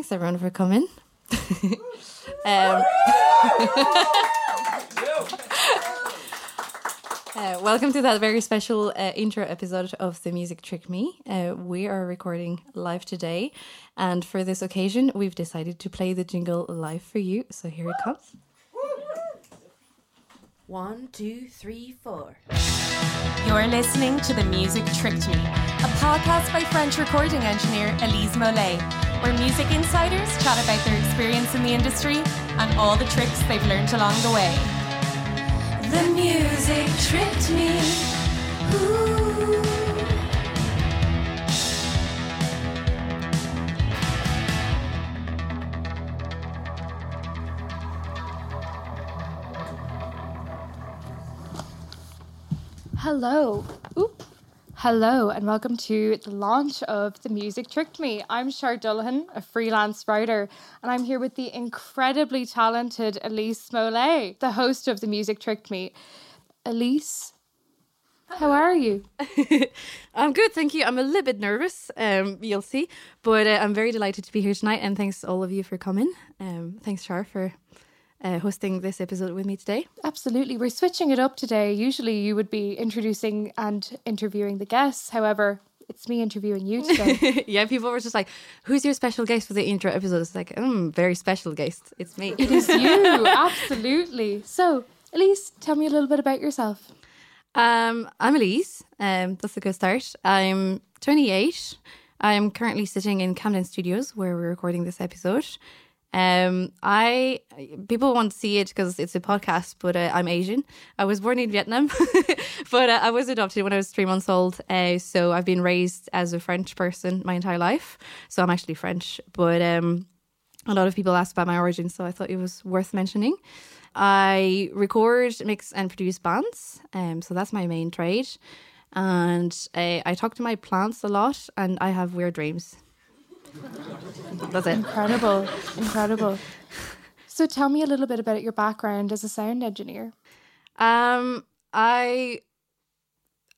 thanks everyone for coming. um, uh, welcome to that very special uh, intro episode of The Music Tricked Me. Uh, we are recording live today, and for this occasion, we've decided to play the jingle live for you. So here it comes. One, two, three, four. You're listening to The Music Tricked Me, a podcast by French recording engineer Elise Mollé, where music insiders chat about their experience in the industry and all the tricks they've learned along the way. The music tricked me. Ooh. Hello. Oop. Hello, and welcome to the launch of The Music Tricked Me. I'm Shar Dullaghan, a freelance writer, and I'm here with the incredibly talented Elise Mollé, the host of The Music Tricked Me. Elise, how are you? I'm good, thank you. I'm a little bit nervous, um, you'll see, but uh, I'm very delighted to be here tonight, and thanks all of you for coming. Um, thanks, Shar, for uh, hosting this episode with me today. Absolutely. We're switching it up today. Usually you would be introducing and interviewing the guests. However, it's me interviewing you today. yeah, people were just like, "Who's your special guest for the intro episode?" It's like, "Um, very special guest. It's me." it is you, absolutely. So, Elise, tell me a little bit about yourself. Um, I'm Elise. Um, that's a good start. I'm 28. I'm currently sitting in Camden Studios where we're recording this episode. Um, I people want to see it because it's a podcast, but uh, I'm Asian. I was born in Vietnam, but uh, I was adopted when I was three months old. Uh, so I've been raised as a French person my entire life. So I'm actually French, but um, a lot of people ask about my origin, so I thought it was worth mentioning. I record, mix, and produce bands. Um, so that's my main trade, and uh, I talk to my plants a lot, and I have weird dreams. That's it. Incredible. Incredible. So tell me a little bit about your background as a sound engineer. Um, I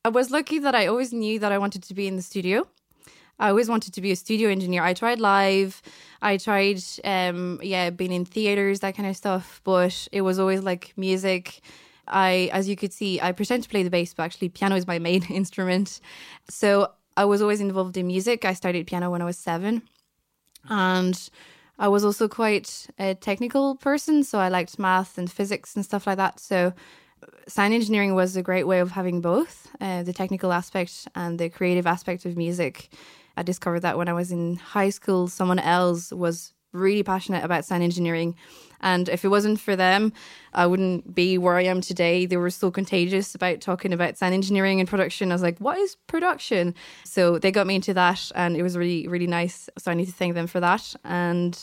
I was lucky that I always knew that I wanted to be in the studio. I always wanted to be a studio engineer. I tried live, I tried um yeah, being in theaters, that kind of stuff, but it was always like music. I as you could see, I pretend to play the bass, but actually piano is my main instrument. So I was always involved in music. I started piano when I was 7 and I was also quite a technical person, so I liked math and physics and stuff like that. So sound engineering was a great way of having both uh, the technical aspect and the creative aspect of music. I discovered that when I was in high school, someone else was really passionate about sound engineering. And if it wasn't for them, I wouldn't be where I am today. They were so contagious about talking about sound engineering and production. I was like, what is production? So they got me into that, and it was really, really nice. So I need to thank them for that. And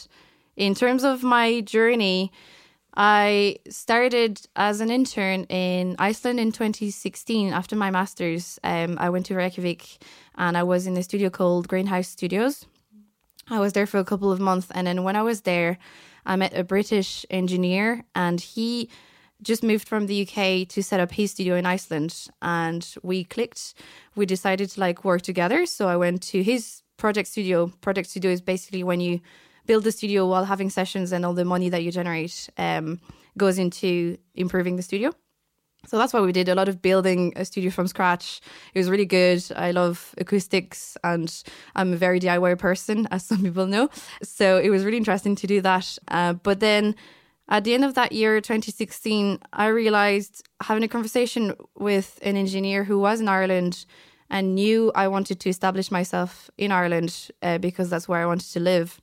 in terms of my journey, I started as an intern in Iceland in 2016 after my master's. Um, I went to Reykjavik and I was in a studio called Greenhouse Studios. I was there for a couple of months. And then when I was there, I met a British engineer and he just moved from the UK to set up his studio in Iceland and we clicked. We decided to like work together. So I went to his project studio. Project studio is basically when you build the studio while having sessions and all the money that you generate um, goes into improving the studio. So that's why we did a lot of building a studio from scratch. It was really good. I love acoustics and I'm a very DIY person, as some people know. So it was really interesting to do that. Uh, but then at the end of that year, 2016, I realized having a conversation with an engineer who was in Ireland and knew I wanted to establish myself in Ireland uh, because that's where I wanted to live.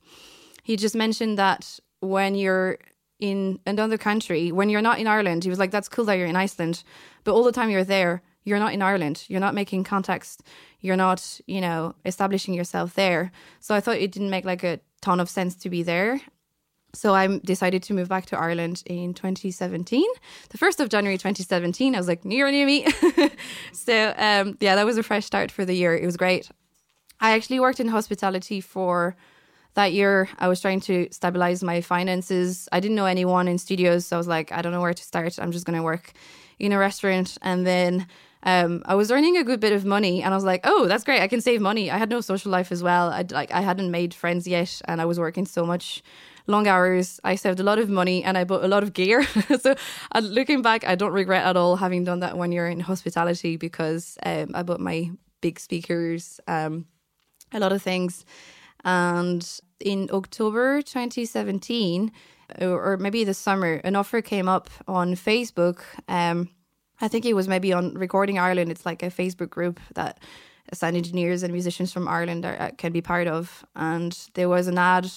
He just mentioned that when you're in another country when you're not in Ireland. He was like, that's cool that you're in Iceland, but all the time you're there, you're not in Ireland. You're not making contacts. You're not, you know, establishing yourself there. So I thought it didn't make like a ton of sense to be there. So I decided to move back to Ireland in 2017. The 1st of January 2017, I was like, New Year, new me. so um, yeah, that was a fresh start for the year. It was great. I actually worked in hospitality for that year I was trying to stabilize my finances. I didn't know anyone in studios, so I was like, I don't know where to start. I'm just going to work in a restaurant. And then um, I was earning a good bit of money, and I was like, "Oh, that's great! I can save money." I had no social life as well. I like I hadn't made friends yet, and I was working so much long hours. I saved a lot of money, and I bought a lot of gear. so, uh, looking back, I don't regret at all having done that one year in hospitality because um, I bought my big speakers, um, a lot of things, and in October 2017, or, maybe the summer, an offer came up on Facebook. Um, I think it was maybe on Recording Ireland. It's like a Facebook group that sound engineers and musicians from Ireland are, uh, can be part of. And there was an ad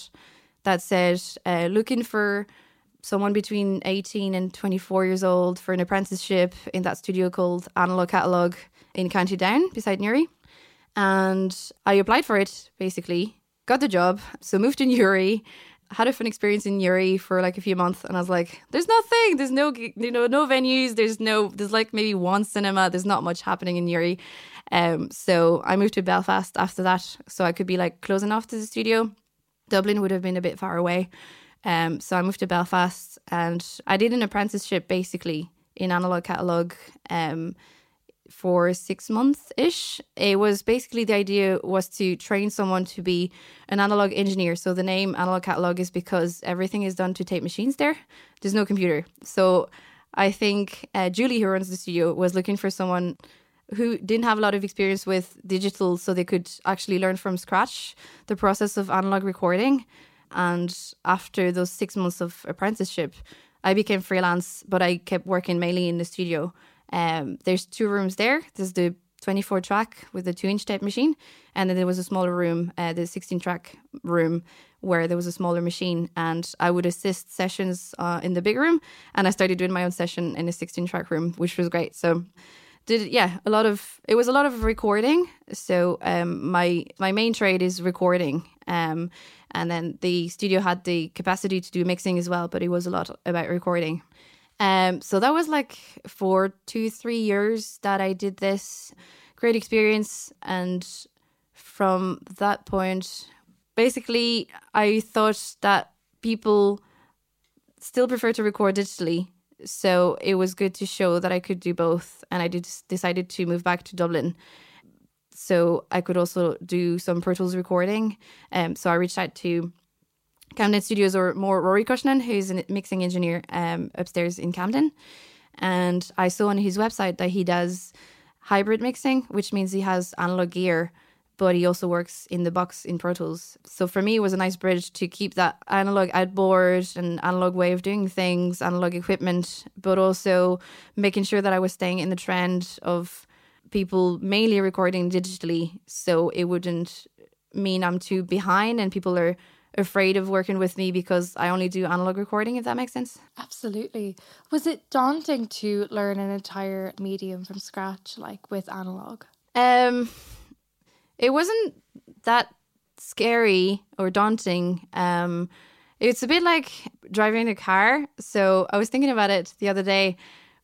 that said, uh, looking for someone between 18 and 24 years old for an apprenticeship in that studio called Analog Catalog in County Down beside Newry. And I applied for it basically, got the job. So moved to Newry had a fun experience in Newry for like a few months, and I was like, "There's nothing. There's no, you know, no venues. There's no. There's like maybe one cinema. There's not much happening in Newry." Um, so I moved to Belfast after that, so I could be like closing off to the studio. Dublin would have been a bit far away, um, so I moved to Belfast, and I did an apprenticeship basically in analog catalog. Um, for six months ish. It was basically the idea was to train someone to be an analog engineer. So the name analog catalog is because everything is done to tape machines there. There's no computer. So I think uh, Julie, who runs the studio, was looking for someone who didn't have a lot of experience with digital, so they could actually learn from scratch the process of analog recording. And after those six months of apprenticeship, I became freelance, but I kept working mainly in the studio. Um, there's two rooms there. There's the 24 track with the two inch tape machine, and then there was a smaller room, uh, the 16 track room, where there was a smaller machine. And I would assist sessions uh, in the big room, and I started doing my own session in the 16 track room, which was great. So did yeah a lot of it was a lot of recording so um my my main trade is recording um and then the studio had the capacity to do mixing as well but it was a lot about recording um, so that was like for two, three years that I did this. Great experience. And from that point, basically, I thought that people still prefer to record digitally. So it was good to show that I could do both. And I did, decided to move back to Dublin. So I could also do some Pro Tools recording. Um, so I reached out to Camden Studios or more Rory Cushnan, who's a mixing engineer um, upstairs in Camden. And I saw on his website that he does hybrid mixing, which means he has analog gear, but he also works in the box in Pro Tools. So for me, it was a nice bridge to keep that analog outboard and analog way of doing things, analog equipment, but also making sure that I was staying in the trend of people mainly recording digitally. So it wouldn't mean I'm too behind and people are afraid of working with me because I only do analog recording, if that makes sense. Absolutely. Was it daunting to learn an entire medium from scratch, like with analog? Um, it wasn't that scary or daunting. Um, it's a bit like driving a car. So I was thinking about it the other day.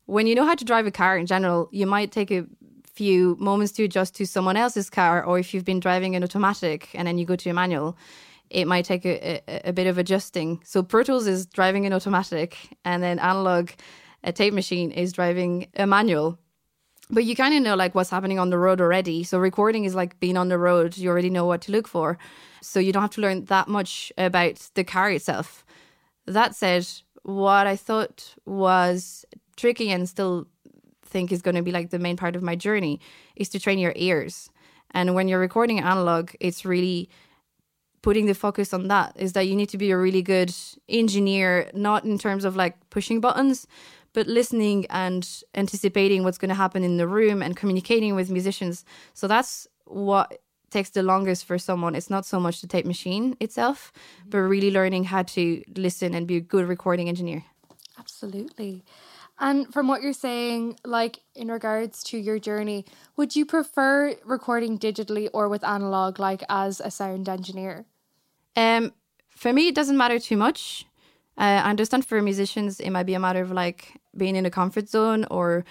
When you know how to drive a car in general, you might take a few moments to adjust to someone else's car, or if you've been driving an automatic and then you go to a manual it might take a, a, a, bit of adjusting. So Pro Tools is driving an automatic, and then analog, a tape machine is driving a manual. But you kind of know like what's happening on the road already. So recording is like being on the road. You already know what to look for. So you don't have to learn that much about the car itself. That said, what I thought was tricky and still think is going to be like the main part of my journey is to train your ears. And when you're recording analog, it's really putting the focus on that is that you need to be a really good engineer, not in terms of like pushing buttons, but listening and anticipating what's going to happen in the room and communicating with musicians. So that's what takes the longest for someone. It's not so much the tape machine itself, mm-hmm. but really learning how to listen and be a good recording engineer. Absolutely. And from what you're saying, like in regards to your journey, would you prefer recording digitally or with analog, like as a sound engineer? Um, for me, it doesn't matter too much. Uh, I understand for musicians, it might be a matter of like being in a comfort zone or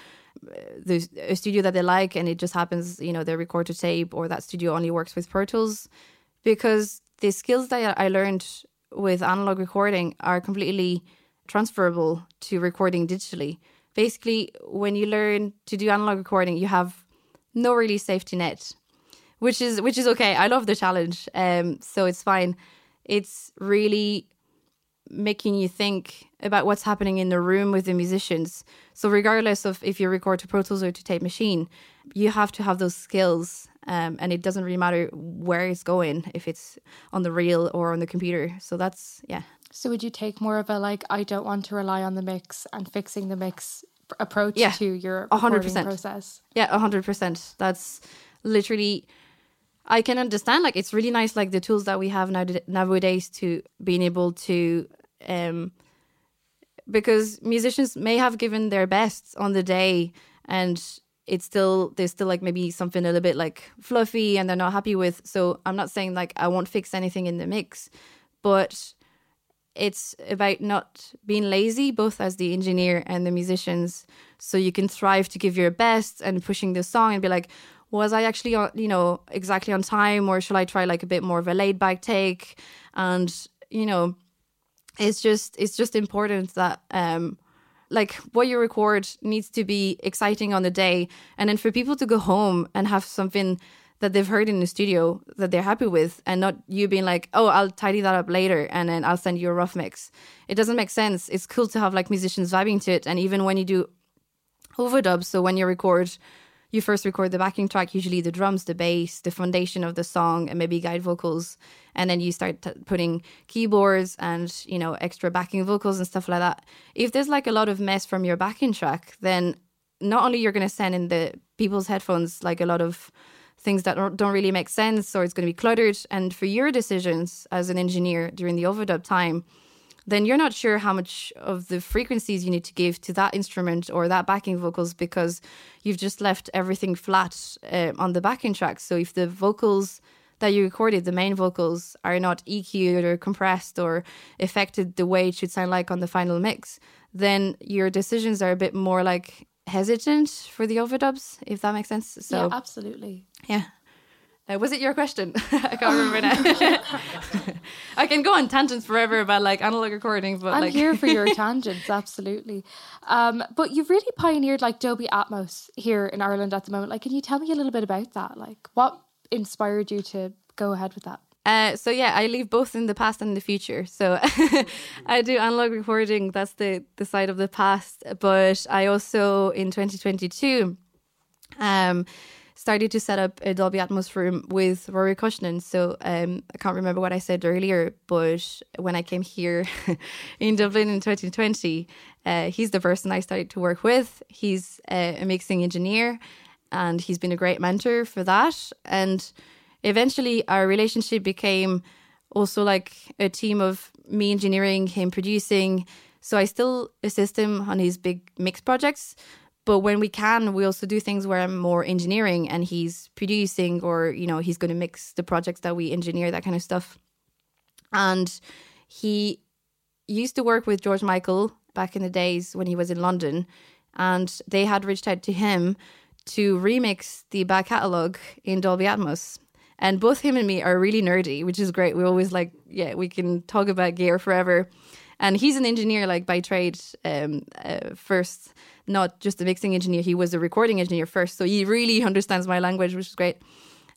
uh, the a studio that they like, and it just happens, you know, they record to tape, or that studio only works with Pro Tools, because the skills that I learned with analog recording are completely transferable to recording digitally basically when you learn to do analog recording, you have no really safety net, which is which is okay. I love the challenge, um, so it's fine. It's really making you think about what's happening in the room with the musicians. So regardless of if you record to Pro Tools or to Tape Machine, you have to have those skills. Um, and it doesn't really matter where it's going, if it's on the reel or on the computer. So that's yeah. So would you take more of a like I don't want to rely on the mix and fixing the mix approach Yeah, to your 100% process? Yeah, a hundred percent. That's literally. I can understand. Like, it's really nice. Like the tools that we have now nowadays to being able to, um, because musicians may have given their best on the day, and it's still there's still like maybe something a little bit like fluffy, and they're not happy with. So I'm not saying like I won't fix anything in the mix, but it's about not being lazy, both as the engineer and the musicians, so you can thrive to give your best and pushing the song and be like, was I actually on, you know, exactly on time, or should I try like a bit more of a laid back take? And you know, it's just it's just important that um like what you record needs to be exciting on the day. And then for people to go home and have something that they've heard in the studio that they're happy with and not you being like oh i'll tidy that up later and then i'll send you a rough mix. It doesn't make sense. It's cool to have like musicians vibing to it. And even when you do overdubs so when you record you first record the backing track usually the drums the bass the foundation of the song and maybe guide vocals. And then you start t- putting keyboards and you know extra backing vocals and stuff like that. If there's like a lot of mess from your backing track then not only you're going to send in the people's headphones like a lot of things that don't really make sense or it's going to be cluttered. And for your decisions as an engineer during the overdub time then you're not sure how much of the frequencies you need to give to that instrument or that backing vocals because you've just left everything flat uh, on the backing track. So if the vocals that you recorded, the main vocals, are not EQ'd or compressed or affected the way it should sound like on the final mix, then your decisions are a bit more like hesitant for the overdubs, if that makes sense. So yeah, absolutely. yeah. Uh, was it your question? I can't remember now. I can go on tangents forever about like analog recording, but I'm like here for your tangents, absolutely. Um, but you've really pioneered like Dolby Atmos here in Ireland at the moment. Like, can you tell me a little bit about that? Like, what inspired you to go ahead with that? Uh, so yeah, I leave both in the past and the future. So I do analog recording. That's the the side of the past. But I also in 2022 um, started to set up a Dolby Atmos room with Rory Cushnan. So um, I can't remember what I said earlier, but when I came here in Dublin in 2020, uh, he's the person I started to work with. He's uh, a mixing engineer, and he's been a great mentor for that. And eventually, our relationship became also like a team of me engineering, him producing. So I still assist him on his big mix projects. But when we can, we also do things where I'm more engineering and he's producing or, you know, he's going to mix the projects that we engineer, that kind of stuff. And he used to work with George Michael back in the days when he was in London. And they had reached out to him to remix the back catalogue in Dolby Atmos. And both him and me are really nerdy, which is great. We always like, yeah, we can talk about gear forever. And he's an engineer, like by trade, um, uh, first, not just a mixing engineer. He was a recording engineer first, so he really understands my language, which is great.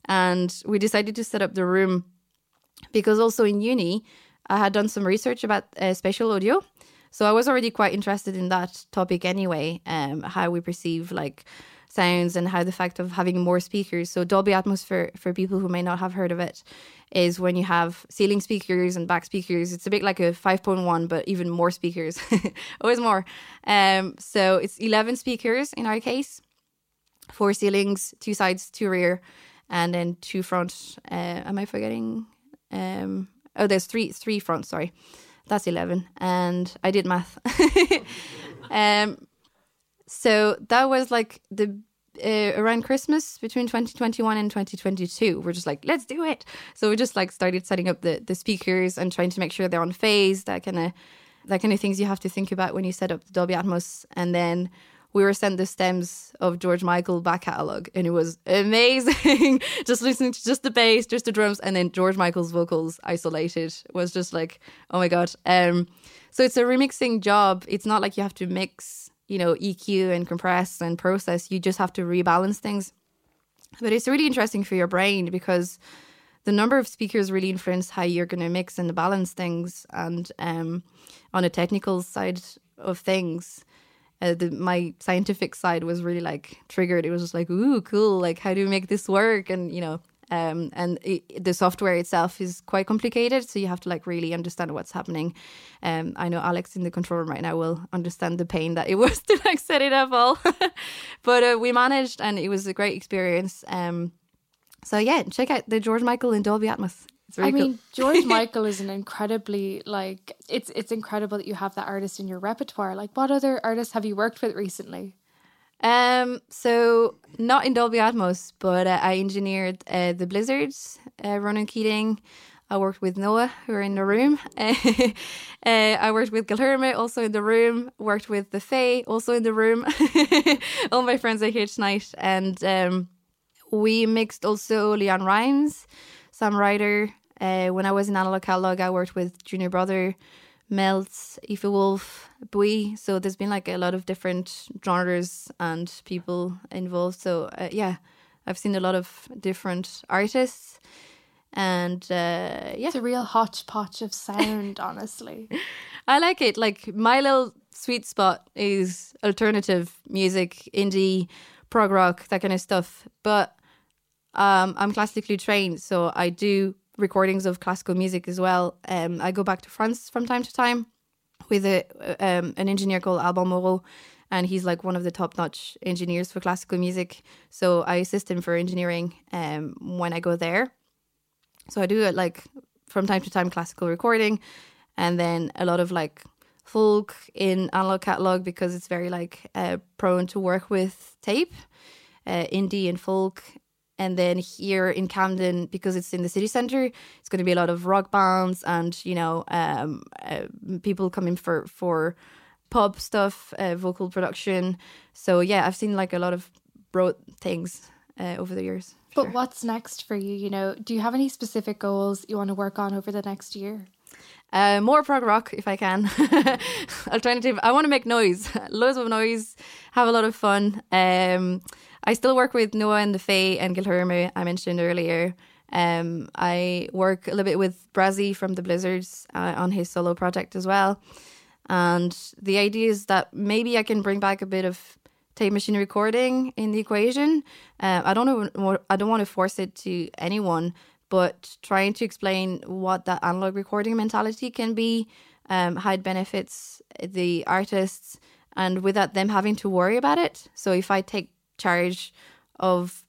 And we decided to set up the room because also in uni, I had done some research about uh, spatial audio. So I was already quite interested in that topic anyway, um, how we perceive like sounds and how the fact of having more speakers. So Dolby Atmos for for people who may not have heard of it is when you have ceiling speakers and back speakers. It's a bit like a 5.1 but even more speakers. Always more. Um so it's 11 speakers in our case. Four ceilings, two sides, two rear and then two front. Uh, am I forgetting um oh there's three three front, sorry. That's 11 and I did math. um so that was like the uh, around Christmas between 2021 and 2022. We're just like, let's do it. So we just like started setting up the the speakers and trying to make sure they're on phase. That kind of that kind of things you have to think about when you set up the Dolby Atmos. And then we were sent the stems of George Michael back catalog, and it was amazing. just listening to just the bass, just the drums, and then George Michael's vocals isolated was just like, oh my god. Um, so it's a remixing job. It's not like you have to mix you know, EQ and compress and process. You just have to rebalance things. But it's really interesting for your brain because the number of speakers really influence how you're going to mix and balance things. And um, on a technical side of things, uh, the, my scientific side was really like triggered. It was just like, ooh, cool. Like, how do we make this work? And, you know, um, and it, the software itself is quite complicated. So you have to like really understand what's happening. Um, I know Alex in the control room right now will understand the pain that it was to like set it up all. but uh, we managed and it was a great experience. Um, so yeah, check out the George Michael in Dolby Atmos. I cool. mean, George Michael is an incredibly like it's it's incredible that you have that artist in your repertoire. Like, what other artists have you worked with recently? Um, so not in Dolby Atmos, but uh, I engineered uh, the Blizzards, uh, Ronan Keating. I worked with Noah, who are in the room. Uh, I worked with Gilherme, also in the room. Worked with the Fae, also in the room. All my friends are here tonight, and um, we mixed also LeAnn Rimes, Sam Ryder, uh, when I was in Analog Catalog, I worked with Junior Brother, Melts, Aoife Wolf, Bui. So there's been like a lot of different genres and people involved. So uh, yeah, I've seen a lot of different artists. And uh, yeah, it's a real hodgepodge of sound, honestly. I like it. Like my little sweet spot is alternative music, indie, prog rock, that kind of stuff. But um, I'm classically trained, so I do recordings of classical music as well. Um, I go back to France from time to time with a um, an engineer called Alban Moreau, and he's like one of the top notch engineers for classical music. So I assist him for engineering um, when I go there. So I do it like from time to time classical recording, and then a lot of like folk in analog catalog because it's very like uh, prone to work with tape, uh, indie and folk, and then here in Camden, because it's in the city centre, it's going to be a lot of rock bands and you know um, uh, people coming for for pub stuff, uh, vocal production. So yeah, I've seen like a lot of broad things uh, over the years. But sure. what's next for you? You know, do you have any specific goals you want to work on over the next year? Uh, more prog rock if I can. Alternative. I want to make noise, loads of noise, have a lot of fun. Um, I still work with Noah and the Fae and Gilherme I mentioned earlier. Um, I work a little bit with Bressie from the Blizzards uh, on his solo project as well. And the idea is that maybe I can bring back a bit of tape machine recording in the equation. Uh, I don't know. I don't want to force it to anyone, but trying to explain what that analog recording mentality can be, um, how it benefits the artists, and without them having to worry about it. So if I take charge of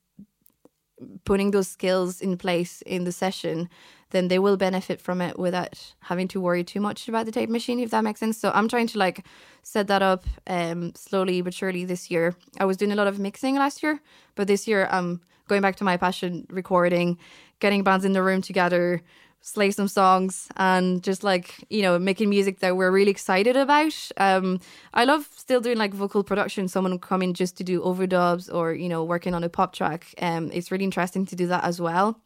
putting those skills in place in the session, then they will benefit from it without having to worry too much about the tape machine, if that makes sense. So I'm trying to like set that up um, slowly but surely this year. I was doing a lot of mixing last year, but this year I'm going back to my passion recording, getting bands in the room together, slay some songs and just like you know making music that we're really excited about um i love still doing like vocal production someone coming just to do overdubs or you know working on a pop track um it's really interesting to do that as well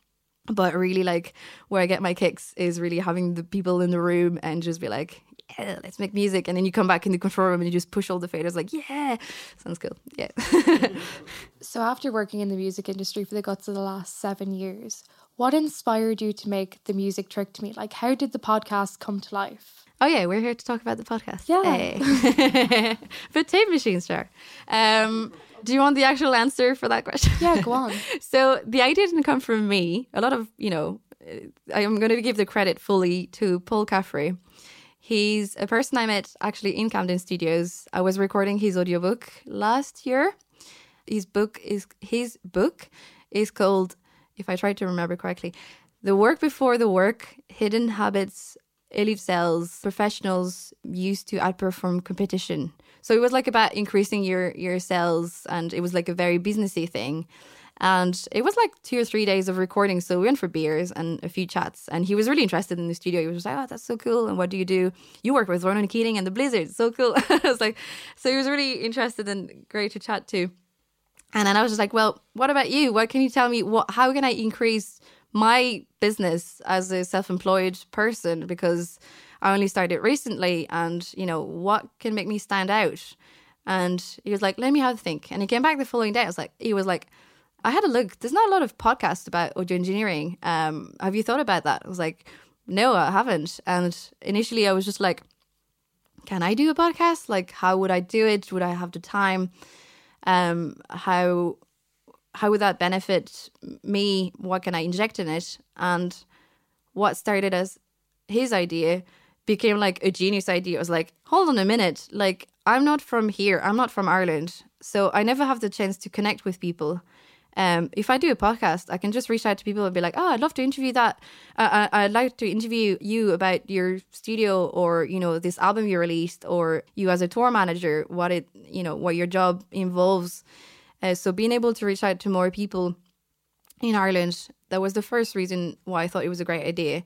but really like where i get my kicks is really having the people in the room and just be like yeah, let's make music. And then you come back in the control room and you just push all the faders, like, yeah, sounds cool. Yeah. so, after working in the music industry for the guts of the last seven years, what inspired you to make the music trick to me? Like, how did the podcast come to life? Oh yeah, we're here to talk about the podcast. Yeah, hey. but tape machine star. Um, do you want the actual answer for that question? Yeah, go on. so the idea didn't come from me. A lot of you know, I'm going to give the credit fully to Paul Caffrey. He's a person I met actually in Camden Studios. I was recording his audiobook last year. His book is his book is called if I try to remember correctly, the work before the work, hidden habits, elite cells, professionals used to outperform competition. So it was like about increasing your your cells, and it was like a very businessy thing. And it was like two or three days of recording. So we went for beers and a few chats. And he was really interested in the studio. He was like, Oh, that's so cool. And what do you do? You work with Ronan Keating and the Blizzards. So cool. I was like, So he was really interested and great to chat to. And then I was just like, well, what about you? What can you tell me? What, how can I increase my business as a self-employed person? Because I only started recently and, you know, what can make me stand out? And he was like, let me have a think. And he came back the following day. I was like, he was like, I had a look. There's not a lot of podcasts about audio engineering. Um, have you thought about that? I was like, no, I haven't. And initially I was just like, can I do a podcast? Like, how would I do it? Would I have the time? Um, how how would that benefit me? What can I inject in it? And what started as his idea became like a genius idea. It was like, hold on a minute, like I'm not from here. I'm not from Ireland, so I never have the chance to connect with people. Um, if I do a podcast, I can just reach out to people and be like, "Oh, I'd love to interview that. Uh, I'd like to interview you about your studio, or you know, this album you released, or you as a tour manager, what it, you know, what your job involves." Uh, so being able to reach out to more people in Ireland, that was the first reason why I thought it was a great idea.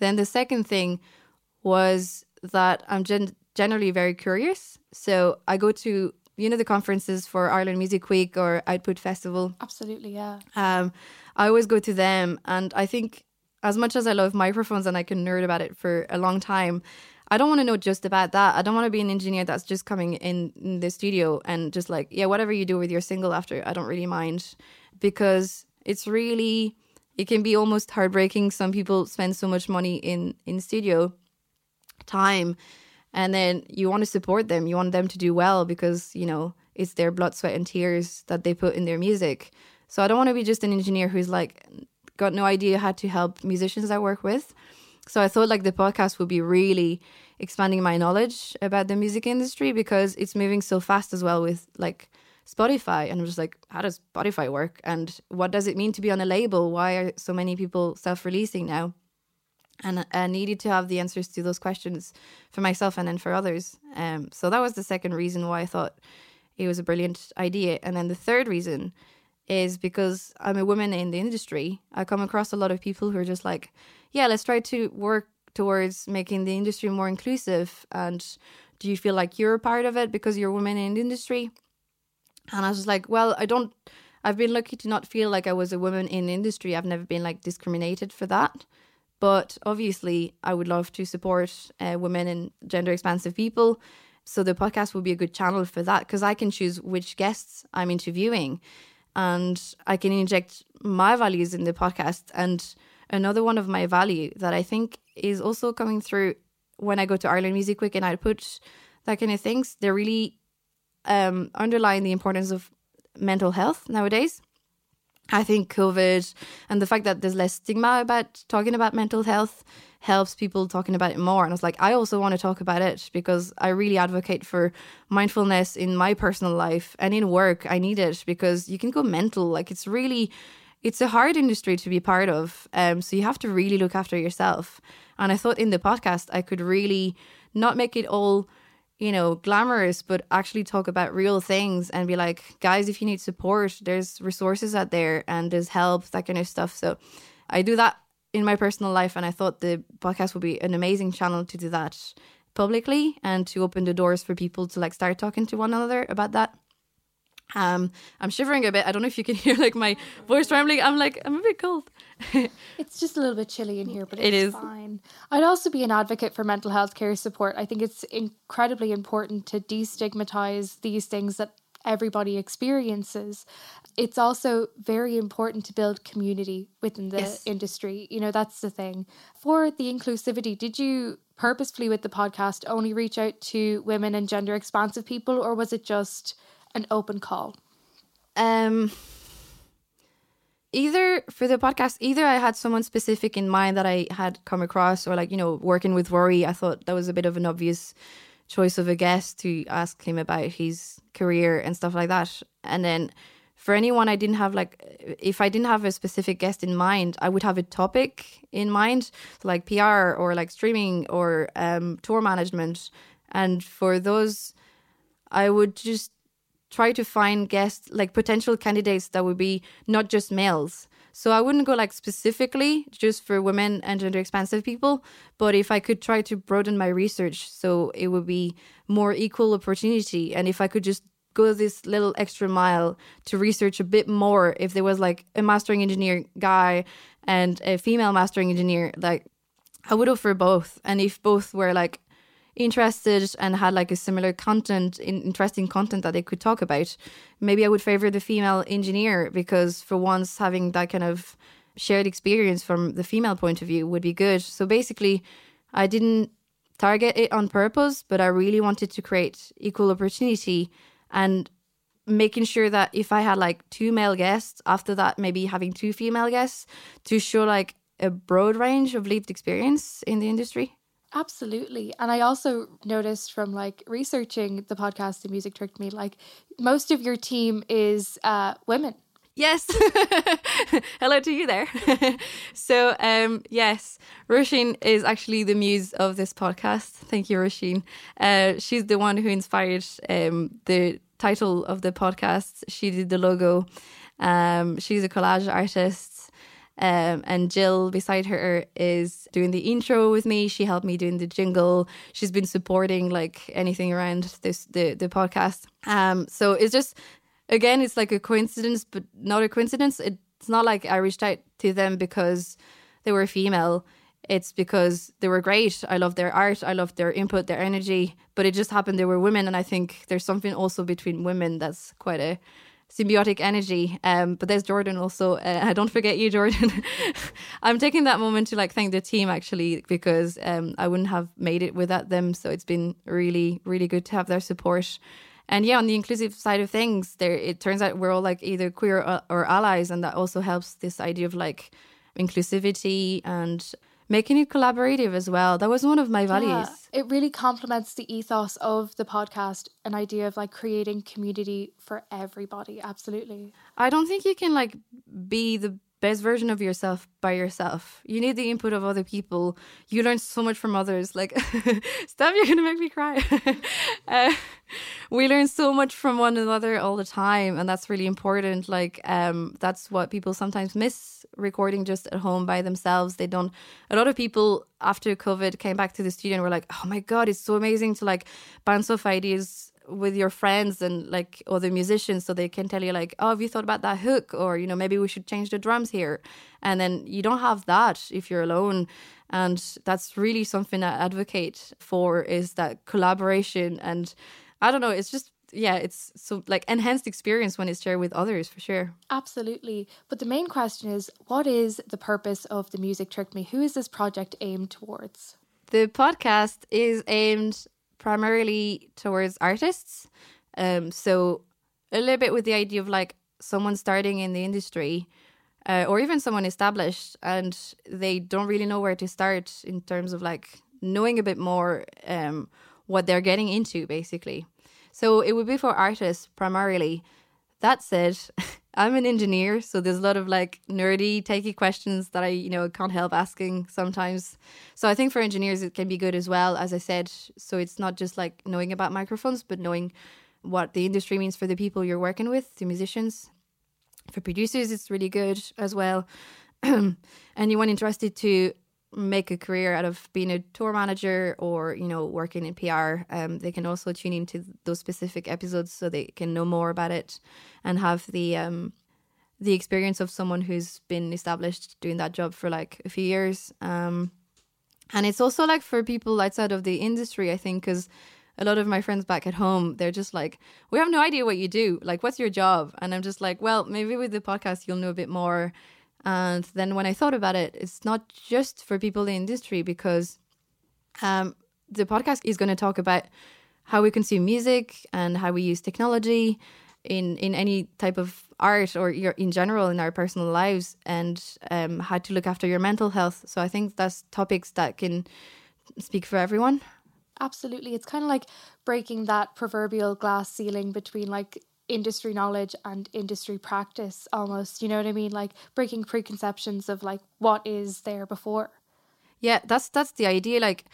Then the second thing was that I'm gen- generally very curious. So I go to you know the conferences for Ireland Music Week or Output Festival. Absolutely, yeah. Um, I always go to them, and I think as much as I love microphones and I can nerd about it for a long time, I don't want to know just about that. I don't want to be an engineer that's just coming in, in the studio and just like, yeah, whatever you do with your single after, I don't really mind because it's really it can be almost heartbreaking. Some people spend so much money in in studio time and then you want to support them. You want them to do well because you know it's their blood sweat and tears that they put in their music. So i don't want to be just an engineer who's like got no idea how to help musicians i work with. So i thought like the podcast would be really expanding my knowledge about the music industry because it's moving so fast as well with like spotify. And i'm just like how does spotify work? And what does it mean to be on a label? Why are so many people self-releasing now and I needed to have the answers to those questions for myself and then for others. Um, so that was the second reason why I thought it was a brilliant idea. And then the third reason is because I'm a woman in the industry. I come across a lot of people who are just like, yeah, let's try to work towards making the industry more inclusive. And do you feel like you're a part of it because you're a woman in the industry? And I was like, well, I don't. I've been lucky to not feel like I was a woman in industry. I've never been like discriminated for that. But obviously, I would love to support uh, women and gender expansive people. So the podcast will be a good channel for that because I can choose which guests I'm interviewing and I can inject my values in the podcast. And another one of my value that I think is also coming through when I go to Ireland Music Week and Output that kind of things, they're really um, underlying the importance of mental health nowadays. I think COVID and the fact that there's less stigma about talking about mental health helps people talking about it more. And I was like, I also want to talk about it because I really advocate for mindfulness in my personal life and in work. I need it because you can go mental. Like it's really, it's a hard industry to be part of. Um, so you have to really look after yourself. And I thought in the podcast, I could really not make it all you know, glamorous, but actually talk about real things and be like, guys, if you need support, there's resources out there and there's help, that kind of stuff. So I do that in my personal life. And I thought the podcast would be an amazing channel to do that publicly and to open the doors for people to like start talking to one another about that. Um, I'm shivering a bit. I don't know if you can hear like my voice trembling. I'm like, I'm a bit cold. it's just a little bit chilly in here, but it's it is. fine. I'd also be an advocate for mental health care support. I think it's incredibly important to destigmatize these things that everybody experiences. It's also very important to build community within the yes. industry. You know, that's the thing. For the inclusivity, did you purposefully with the podcast only reach out to women and gender expansive people, or was it just an open call? Um, either for the podcast, either I had someone specific in mind that I had come across, or like you know, working with Rory, I thought that was a bit of an obvious choice of a guest to ask him about his career and stuff like that. And then for anyone I didn't have like if I didn't have a specific guest in mind, I would have a topic in mind, like PR or like streaming or um, tour management. And for those, I would just try to find guests like potential candidates that would be not just males. So I wouldn't go like specifically just for women and gender expansive people, but if I could try to broaden my research so it would be more equal opportunity and if I could just go this little extra mile to research a bit more if there was like a mastering engineer guy and a female mastering engineer like I would offer both and if both were like interested and had like a similar content, in, interesting content that they could talk about, maybe I would favor the female engineer because for once having that kind of shared experience from the female point of view would be good. So basically, I didn't target it on purpose, but I really wanted to create equal opportunity and making sure that if I had like two male guests, after that, maybe having two female guests to show like a broad range of lived experience in the industry. Absolutely. And I also noticed from like researching the podcast, The Music Tricked Me, like most of your team is uh, women. Yes. Hello to you there. so, um, yes, Roisin is actually the muse of this podcast. Thank you, Roisin. Uh, she's the one who inspired um, the title of the podcast. She did the logo. Um, she's a collage artist. Um, and Jill beside her is doing the intro with me. She helped me doing the jingle. She's been supporting like anything around this the the podcast. Um, so it's just again, it's like a coincidence, but not a coincidence. It's not like I reached out to them because they were female. It's because they were great. I love their art. I love their input, their energy. But it just happened they were women, and I think there's something also between women that's quite a symbiotic energy. Um, but there's Jordan also. Uh, don't forget you, Jordan. I'm taking that moment to like thank the team actually because um, I wouldn't have made it without them. So it's been really, really good to have their support. And yeah, on the inclusive side of things, there it turns out we're all like either queer or, or allies, and that also helps this idea of like inclusivity and making it collaborative as well. That was one of my values. Yeah, it really complements the ethos of the podcast, an idea of like creating community for everybody. Absolutely. I don't think you can like be the best version of yourself by yourself. You need the input of other people. You learn so much from others. Like, stop, you're going to make me cry. uh, we learn so much from one another all the time. And that's really important. Like, um, that's what people sometimes miss recording just at home by themselves. They don't, a lot of people after COVID came back to the studio and were like, oh my God, it's so amazing to like bounce off ideas with your friends and like other musicians so they can tell you like oh have you thought about that hook? Or you know maybe we should change the drums here. And then you don't have that if you're alone. And that's really something i advocate for is that collaboration. And i don't know it's just yeah it's so like enhanced experience when it's shared with others for sure. Absolutely. But the main question is what is the purpose of the music tricked me? Who is this project aimed towards? The podcast is aimed primarily towards artists. Um, so a little bit with the idea of like someone starting in the industry uh, or even someone established and they don't really know where to start in terms of like knowing a bit more um, what they're getting into basically. So it would be for artists primarily. That said, I'm an engineer, so there's a lot of like nerdy, takey questions that I, you know, can't help asking sometimes. So I think for engineers it can be good as well, as I said. So it's not just like knowing about microphones, but knowing what the industry means for the people you're working with, the musicians. For producers, it's really good as well. Anyone interested to make a career out of being a tour manager or you know working in PR, um, they can also tune into those specific episodes so they can know more about it and have the um, the experience of someone who's been established doing that job for like a few years. Um, and it's also like for people outside of the industry, I think, because a lot of my friends back at home, they're just like, we have no idea what you do. Like, what's your job? And I'm just like, well, maybe with the podcast, you'll know a bit more and then when I thought about it, it's not just for people in industry because um, the podcast is going to talk about how we consume music and how we use technology in in any type of art or in general in our personal lives and um, how to look after your mental health. So I think that's topics that can speak for everyone. Absolutely. It's kind of like breaking that proverbial glass ceiling between like industry knowledge and industry practice almost you know what i mean like breaking preconceptions of like what is there before yeah that's that's the idea like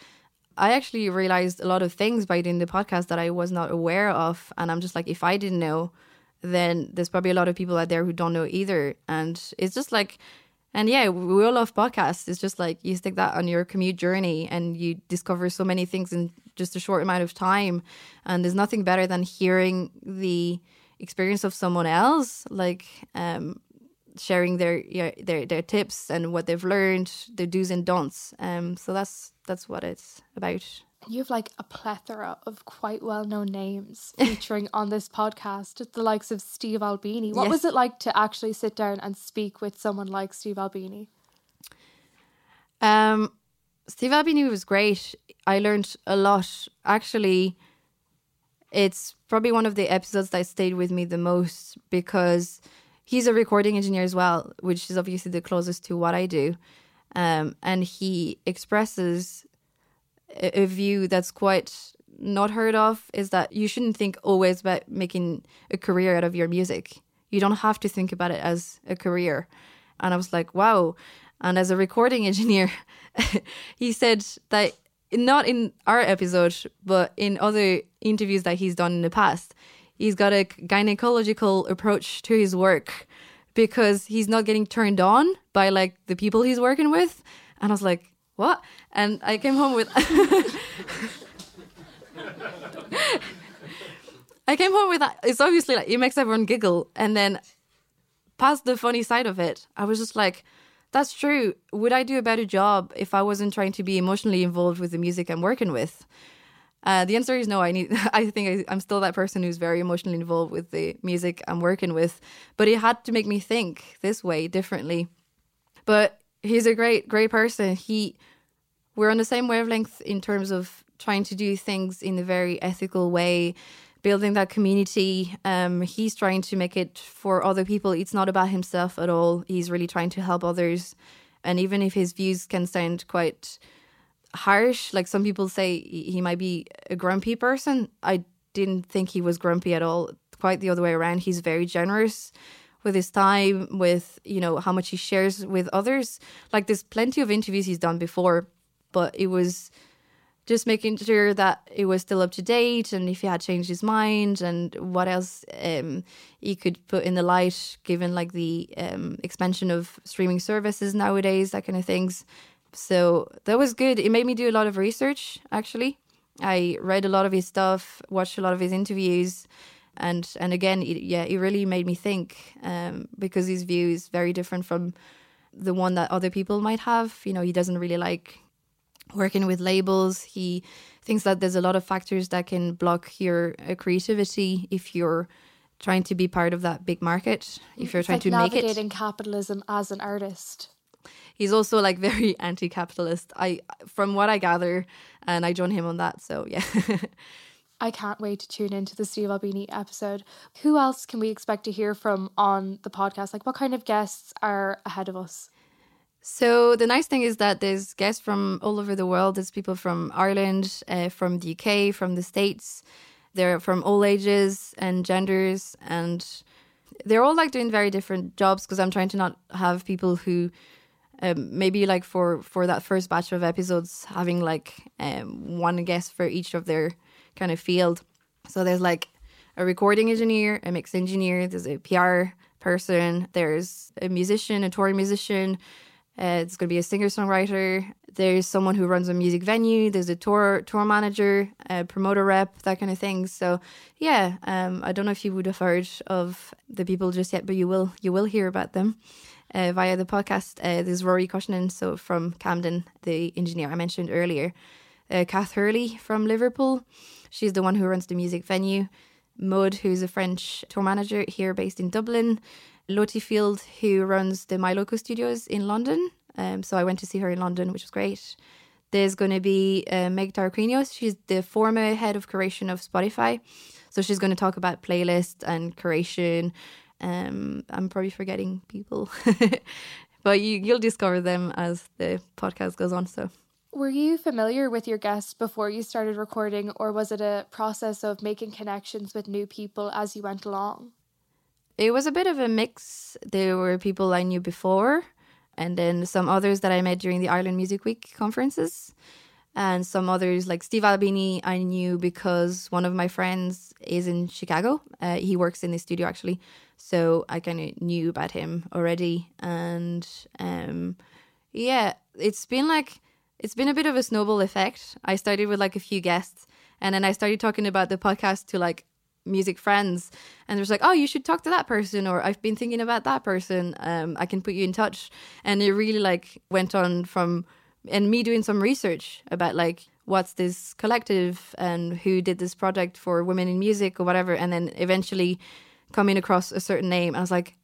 i actually realized a lot of things by doing the podcast that i was not aware of and i'm just like if i didn't know then there's probably a lot of people out there who don't know either and it's just like and yeah, we all love podcasts. It's just like you stick that on your commute journey and you discover so many things in just a short amount of time. And there's nothing better than hearing the experience of someone else, like um, sharing their yeah, their their tips and what they've learned, their do's and don'ts. Um, so that's that's what it's about. You have like a plethora of quite well known names featuring on this podcast, the likes of Steve Albini. What Yes. was it like to actually sit down and speak with someone like Steve Albini? Um, Steve Albini was great. I learned a lot. Actually, it's probably one of the episodes that stayed with me the most because he's a recording engineer as well, which is obviously the closest to what I do. Um, and he expresses a, a view that's quite not heard of is that you shouldn't think always about making a career out of your music. You don't have to think about it as a career. And I was like, wow. And as a recording engineer, he said that not in our episode, but in other interviews that he's done in the past, he's got a gynecological approach to his work because he's not getting turned on by like the people he's working with. And I was like, what? And I came home with. I came home with that. It's obviously like it makes everyone giggle. And then past the funny side of it, I was just like, that's true. Would I do a better job if I wasn't trying to be emotionally involved with the music I'm working with? Uh, the answer is no. I need. I think I, I'm still that person who's very emotionally involved with the music I'm working with, but it had to make me think this way differently. But he's a great, great person. He, we're on the same wavelength in terms of trying to do things in a very ethical way, building that community. Um, he's trying to make it for other people. It's not about himself at all. He's really trying to help others, and even if his views can sound quite harsh. Like some people say he might be a grumpy person. I didn't think he was grumpy at all. Quite the other way around. He's very generous with his time, with you know how much he shares with others. Like there's plenty of interviews he's done before, but it was just making sure that it was still up to date and if he had changed his mind and what else um, he could put in the light given like the um, expansion of streaming services nowadays that kind of things. So that was good. It made me do a lot of research actually. I read a lot of his stuff watched a lot of his interviews and and again it, yeah it really made me think um, because his view is very different from the one that other people might have. You know he doesn't really like working with labels. He thinks that there's a lot of factors that can block your uh, creativity if you're trying to be part of that big market. If you're It's trying like to make it, navigating capitalism as an artist. he's also like very anti-capitalist. I, from what I gather, and I join him on that. So yeah. I can't wait to tune into the Steve Albini episode. Who else can we expect to hear from on the podcast? Like, what kind of guests are ahead of us? So the nice thing is that there's guests from all over the world. There's people from Ireland, uh, from the UK, from the States. They're from all ages and genders, and they're all like doing very different jobs. Because I'm trying to not have people who um, maybe like for for that first batch of episodes having like um, one guest for each of their kind of field. So there's like a recording engineer, a mix engineer, there's a PR person, there's a musician, a touring musician. Uh, it's going to be a singer songwriter. There's someone who runs a music venue. There's a tour tour manager, a promoter rep, that kind of thing. So yeah, um, I don't know if you would have heard of the people just yet, but you will you will hear about them uh, via the podcast. Uh, there's Rory Cushnan, so from Camden, the engineer I mentioned earlier. Uh, Kath Hurley from Liverpool, she's the one who runs the music venue. Mud, who's a French tour manager here based in Dublin. Lottie Field, who runs the Miloco Studios in London. Um, so I went to see her in London, which was great. There's going to be uh, Meg Tarquinios. She's the former head of curation of Spotify. So she's going to talk about playlists and curation. Um, I'm probably forgetting people, but you, you'll discover them as the podcast goes on. So Were you familiar with your guests before you started recording, or was it a process of making connections with new people as you went along? It was a bit of a mix. There were people I knew before, and then some others that I met during the Ireland Music Week conferences, and some others like Steve Albini I knew because one of my friends is in Chicago. Uh, he works in the studio actually, so I kind of knew about him already, and um, yeah, it's been like it's been a bit of a snowball effect. I started with like a few guests, and then I started talking about the podcast to like music friends and there's like oh you should talk to that person or i've been thinking about that person um i can put you in touch and it really like went on from and me doing some research about like what's this collective and who did this project for women in music or whatever. And then eventually coming across a certain name, I was like,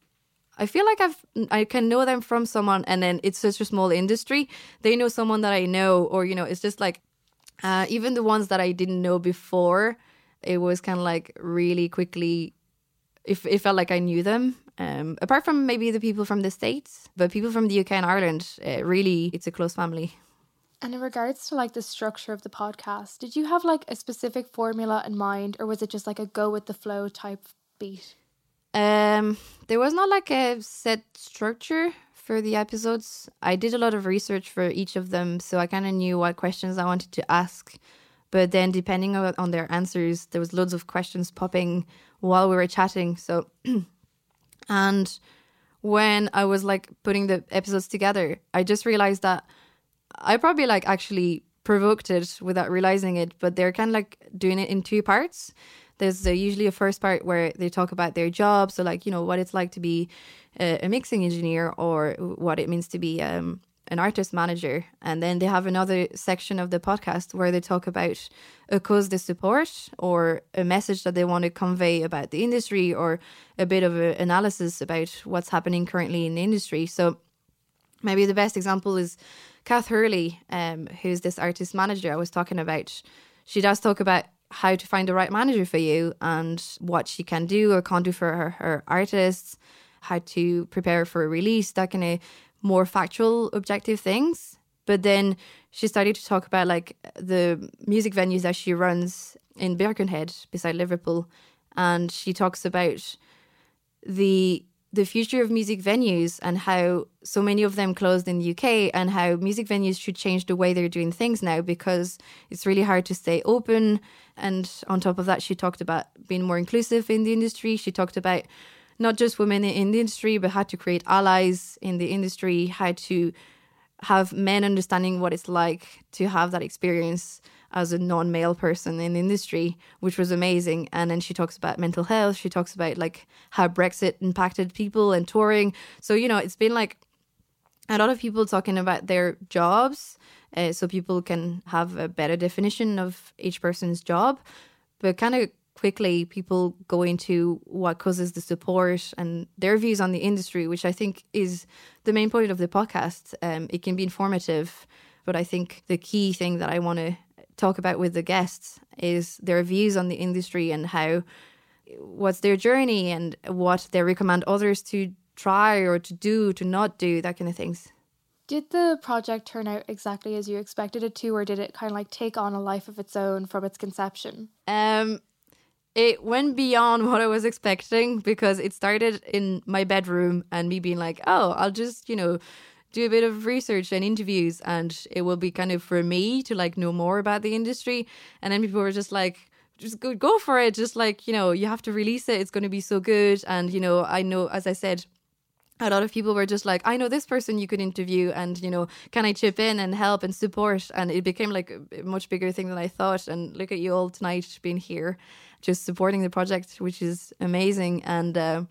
I feel like I've I can know them from someone, and then it's such a small industry. They know someone that I know, or you know, it's just like uh, even the ones that I didn't know before. It was kind of like really quickly. It, it felt like I knew them. Um, apart from maybe the people from the states, but people from the UK and Ireland, uh, really, it's a close family. And in regards to like the structure of the podcast, did you have like a specific formula in mind, or was it just like a go with the flow type beat? Um, there was not like a set structure for the episodes. I did a lot of research for each of them, so I kind of knew what questions I wanted to ask. But then, depending on, their answers, there was loads of questions popping while we were chatting. So, and when I was like putting the episodes together, I just realized that I probably like actually provoked it without realizing it. But they're kind of like doing it in two parts there's usually a first part where they talk about their job so like you know what it's like to be a, a mixing engineer or what it means to be um, an artist manager and then they have another section of the podcast where they talk about a cause they support or a message that they want to convey about the industry or a bit of an analysis about what's happening currently in the industry. So maybe the best example is kath hurley um, who's this artist manager i was talking about. She does talk about how to find the right manager for you and what she can do or can't do for her, her artists, how to prepare for a release, that kind of more factual, objective things. But then she started to talk about like the music venues that she runs in Birkenhead beside Liverpool. And she talks about the the future of music venues and how so many of them closed in the UK and how music venues should change the way they're doing things now because it's really hard to stay open. And on top of that, she talked about being more inclusive in the industry. She talked about not just women in the industry, but how to create allies in the industry, how to have men understanding what it's like to have that experience as a non-male person in the industry, which was amazing. And then she talks about mental health. She talks about like how Brexit impacted people and touring. So you know, it's been like a lot of people talking about their jobs, uh, so people can have a better definition of each person's job. But kind of quickly, people go into what causes the support and their views on the industry, which I think is the main point of the podcast. Um, it can be informative, but I think the key thing that I want to talk about with the guests is their views on the industry and how what's their journey and what they recommend others to try or to do to not do that kind of things did the project turn out exactly as you expected it to or did it kind of like take on a life of its own from its conception um it went beyond what I was expecting because it started in my bedroom and me being like, oh, I'll just, you know, do a bit of research and interviews and it will be kind of for me to like know more about the industry. And then people were just like just go go for it. Just like you know you have to release it. It's going to be so good. And you know i know as i said a lot of people were just like i know this person you could interview and you know can i chip in and help and support? And it became like a much bigger thing than i thought. And look at you all tonight being here just supporting the project which is amazing and uh,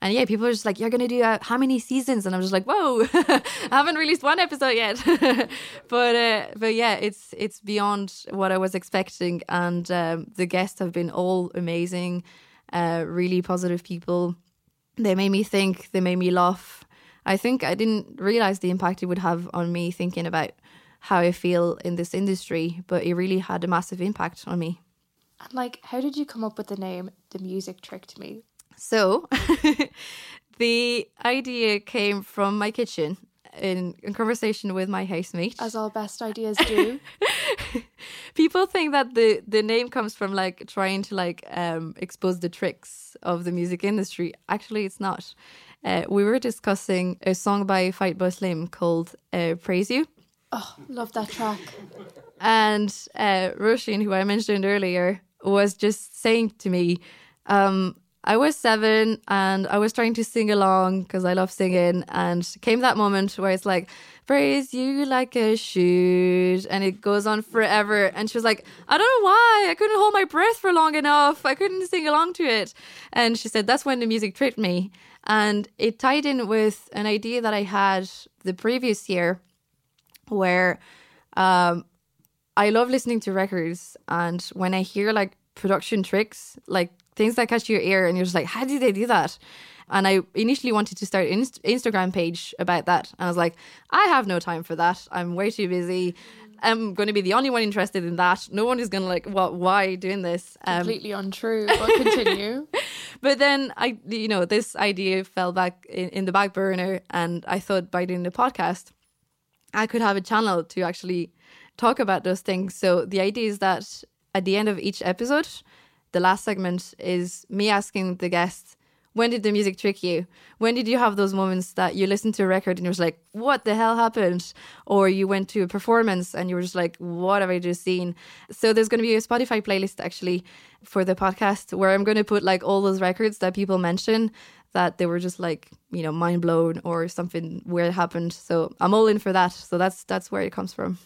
and yeah, people are just like, "You're gonna do uh, how many seasons?" And I'm just like, "Whoa, I haven't released one episode yet." but uh, but yeah, it's it's beyond what I was expecting, and um, the guests have been all amazing, uh, really positive people. They made me think. They made me laugh. I think I didn't realize the impact it would have on me thinking about how I feel in this industry, but it really had a massive impact on me. And like, how did you come up with the name The Music Tricked Me? So the idea came from my kitchen in, in conversation with my housemate. As all best ideas do. People think that the the name comes from like trying to like um, expose the tricks of the music industry. Actually, it's not. Uh, we were discussing a song by Fight Fatboy Slim called uh, "Praise You." Oh, love that track. And uh, Roisin, who I mentioned earlier, was just saying to me, um, I was seven and I was trying to sing along because I love singing. And came that moment where it's like, praise you like a shoot. And it goes on forever. And she was like, I don't know why. I couldn't hold my breath for long enough. I couldn't sing along to it. And she said, that's when the music tricked me. And it tied in with an idea that I had the previous year where um, I love listening to records, and when I hear like production tricks, like things that catch your ear, and you're just like, how did they do that? And I initially wanted to start an Inst- Instagram page about that, and I was like, I have no time for that. I'm way too busy. I'm going to be the only one interested in that. No one is going to like, what? Why doing this? Um, Completely untrue. But continue. but then I, you know, this idea fell back in, in the back burner, and I thought by doing the podcast, I could have a channel to actually talk about those things. So the idea is that at the end of each episode, the last segment is me asking the guests, when did the music trick you? When did you have those moments that you listened to a record and you was like, what the hell happened? Or you went to a performance and you were just like, what have I just seen? So there's going to be a Spotify playlist actually for the podcast where I'm going to put like all those records that people mention that they were just like, you know, mind blown or something weird happened. So I'm all in for that. So that's that's where it comes from.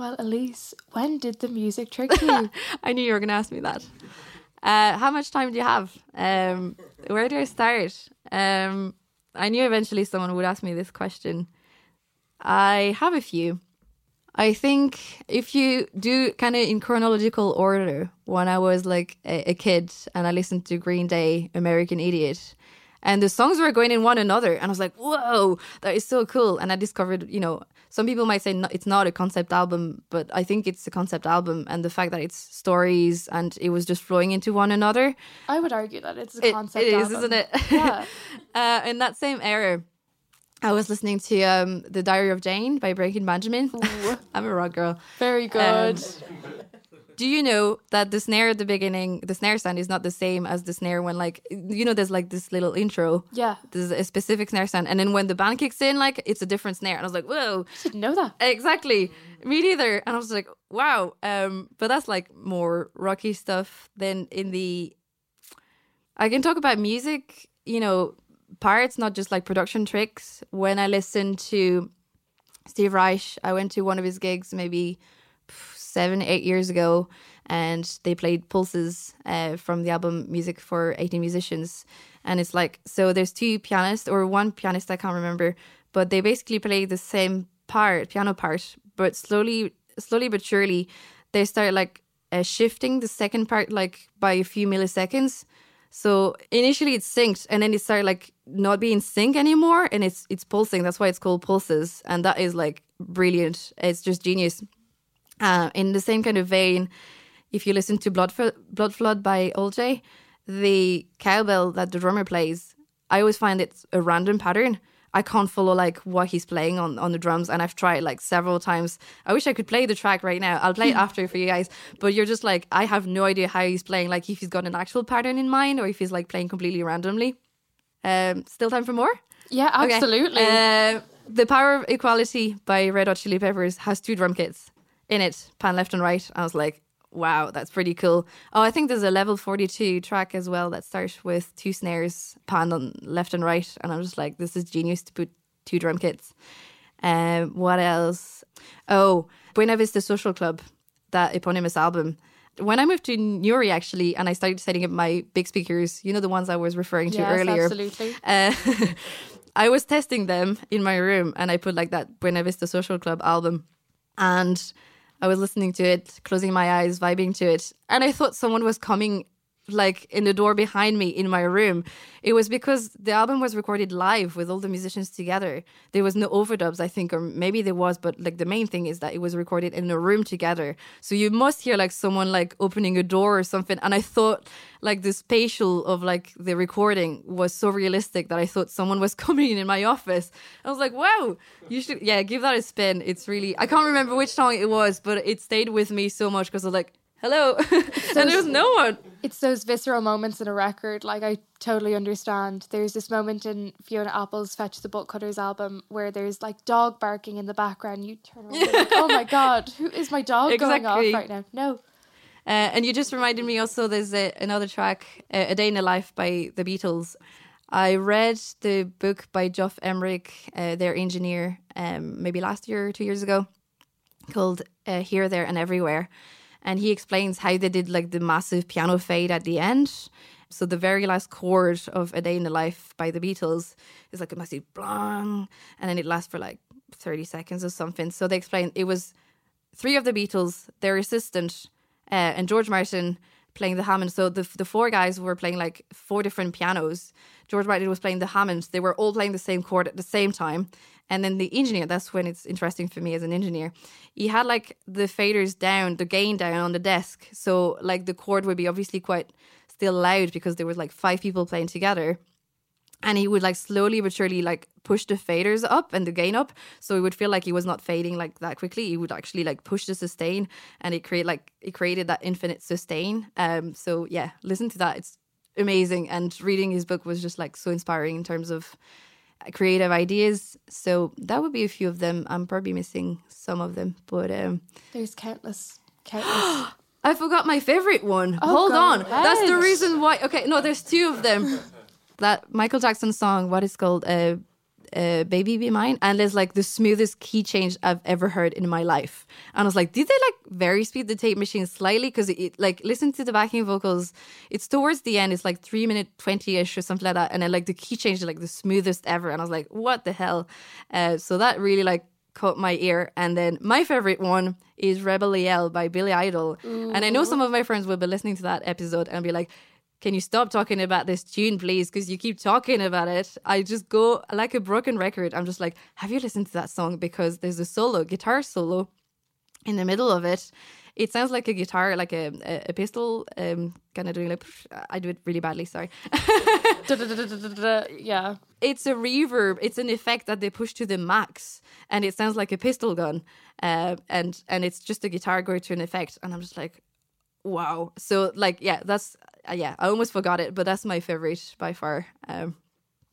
Well, Elise, when did the music trick you? I knew you were going to ask me that. Uh, how much time do you have? Um, where do I start? Um, I knew eventually someone would ask me this question. I have a few. I think if you do kind of in chronological order, when I was like a, a kid and I listened to Green Day, American Idiot, and the songs were going in one another, and I was like, "Whoa, that is so cool!" And I discovered, you know, some people might say no, it's not a concept album, but I think it's a concept album, and the fact that it's stories and it was just flowing into one another. I would argue that it's a concept it is, album. isn't it? Yeah. uh, in that same era, I was listening to um, "The Diary of Jane" by Breaking Benjamin. I'm a rock girl. Very good. Do you know that the snare at the beginning, the snare sound is not the same as the snare when like you know there's like this little intro. yeah. There's a specific snare sound, and then when the band kicks in, like it's a different snare, and I was like, "Whoa!" I Didn't know that. Exactly. Me neither. And I was like, wow. Um, but that's like more rocky stuff than in the I can talk about music, you know, parts, not just like production tricks. When I listened to Steve Reich, I went to one of his gigs maybe seven, eight years ago, and they played Pulses uh, from the album Music for 18 Musicians. And it's like, so there's two pianists, or one pianist, I can't remember, but they basically play the same part, piano part, but slowly, slowly but surely, they start like uh, shifting the second part like by a few milliseconds. So initially it's synced, and then it started like not being sync anymore, and it's it's pulsing. That's why it's called pulses, and that is like brilliant. It's just genius. Uh, in the same kind of vein, if you listen to Blood, Blood Flood by alt-J, the cowbell that the drummer plays, I always find it's a random pattern. I can't follow like what he's playing on, on the drums, and I've tried like several times. I wish I could play the track right now. I'll play it after for you guys, but you're just like I have no idea how he's playing. Like if he's got an actual pattern in mind, or if he's like playing completely randomly. Um, still time for more? Yeah, Okay. absolutely. Uh, the Power of Equality by Red Hot Chili Peppers has two drum kits in it, pan left and right. I was like, wow, that's pretty cool. Oh, I think there's a level 42 track as well that starts with two snares panned on left and right. And I'm just like, this is genius to put two drum kits. Um, what else? Oh, Buena Vista Social Club, that eponymous album. When I moved to Newry, actually, and I started setting up my big speakers, you know, the ones I was referring to yes, earlier. absolutely. Uh, I was testing them in my room and I put like that Buena Vista Social Club album and I was listening to it, closing my eyes, vibing to it. And I thought someone was coming like in the door behind me in my room. It was because the album was recorded live with all the musicians together. There was no overdubs, I think, or maybe there was, but like the main thing is that it was recorded in a room together. So you must hear like someone like opening a door or something. And I thought like the spatial of like the recording was so realistic that I thought someone was coming in my office. I was like, wow, you should, yeah, give that a spin. It's really, I can't remember which song it was, but it stayed with me so much because I was like, hello. and there was no one. It's those visceral moments in a record. Like I totally understand. There's this moment in Fiona Apple's Fetch the Bolt Cutters album where there's like dog barking in the background. You turn around, and like, oh my god, who is my dog going off right now? No. Uh, and you just reminded me also there's a, another track, uh, A Day in the Life by the Beatles. I read the book by Geoff Emerick, uh, their engineer, um, maybe last year or two years ago, called uh, Here, There, and Everywhere. And he explains how they did like the massive piano fade at the end. So the very last chord of A Day in the Life by the Beatles is like a massive blang, and then it lasts for like 30 seconds or something. So they explain it was three of the Beatles, their assistant, uh, and George Martin playing the Hammond. So the the four guys were playing like four different pianos. George Martin was playing the Hammond. They were all playing the same chord at the same time. And then the engineer, that's when it's interesting for me as an engineer. He had like the faders down, the gain down on the desk. So like the chord would be obviously quite still loud because there was like five people playing together. And he would like slowly but surely like push the faders up and the gain up. So it would feel like he was not fading like that quickly. He would actually like push the sustain and it create like it created that infinite sustain. Um so yeah listen to that. It's amazing. And reading his book was just like so inspiring in terms of creative ideas so that would be a few of them i'm probably missing some of them but um There's countless, countless. I forgot my favorite one. Oh, Hold go on. That's the reason why. Okay, no, there's two of them. that Michael Jackson song, what is called uh, uh, Baby Be Mine. And it's like the smoothest key change I've ever heard in my life. And I was like, did they like very speed the tape machine slightly? Because it, it, like, listen to the backing vocals. It's towards the end. It's like three minute 20 ish or something like that. And then like the key change is like the smoothest ever. And I was like, what the hell? Uh, so that really like caught my ear. And then my favorite one is Rebel Yell by Billy Idol. And I know some of my friends will be listening to that episode and be like, can you stop talking about this tune, please? Because you keep talking about it. I just go like a broken record. I'm just like, have you listened to that song? Because there's a solo, guitar solo in the middle of it. It sounds like a guitar, like a, a, a pistol, um, kind of doing like, I do it really badly, sorry. Yeah. it's a reverb it's an effect that they push to the max and it sounds like a pistol gun uh, and and it's just a guitar going to an effect and i'm just like wow. So like yeah that's uh, yeah i almost forgot it but that's my favorite by far. Um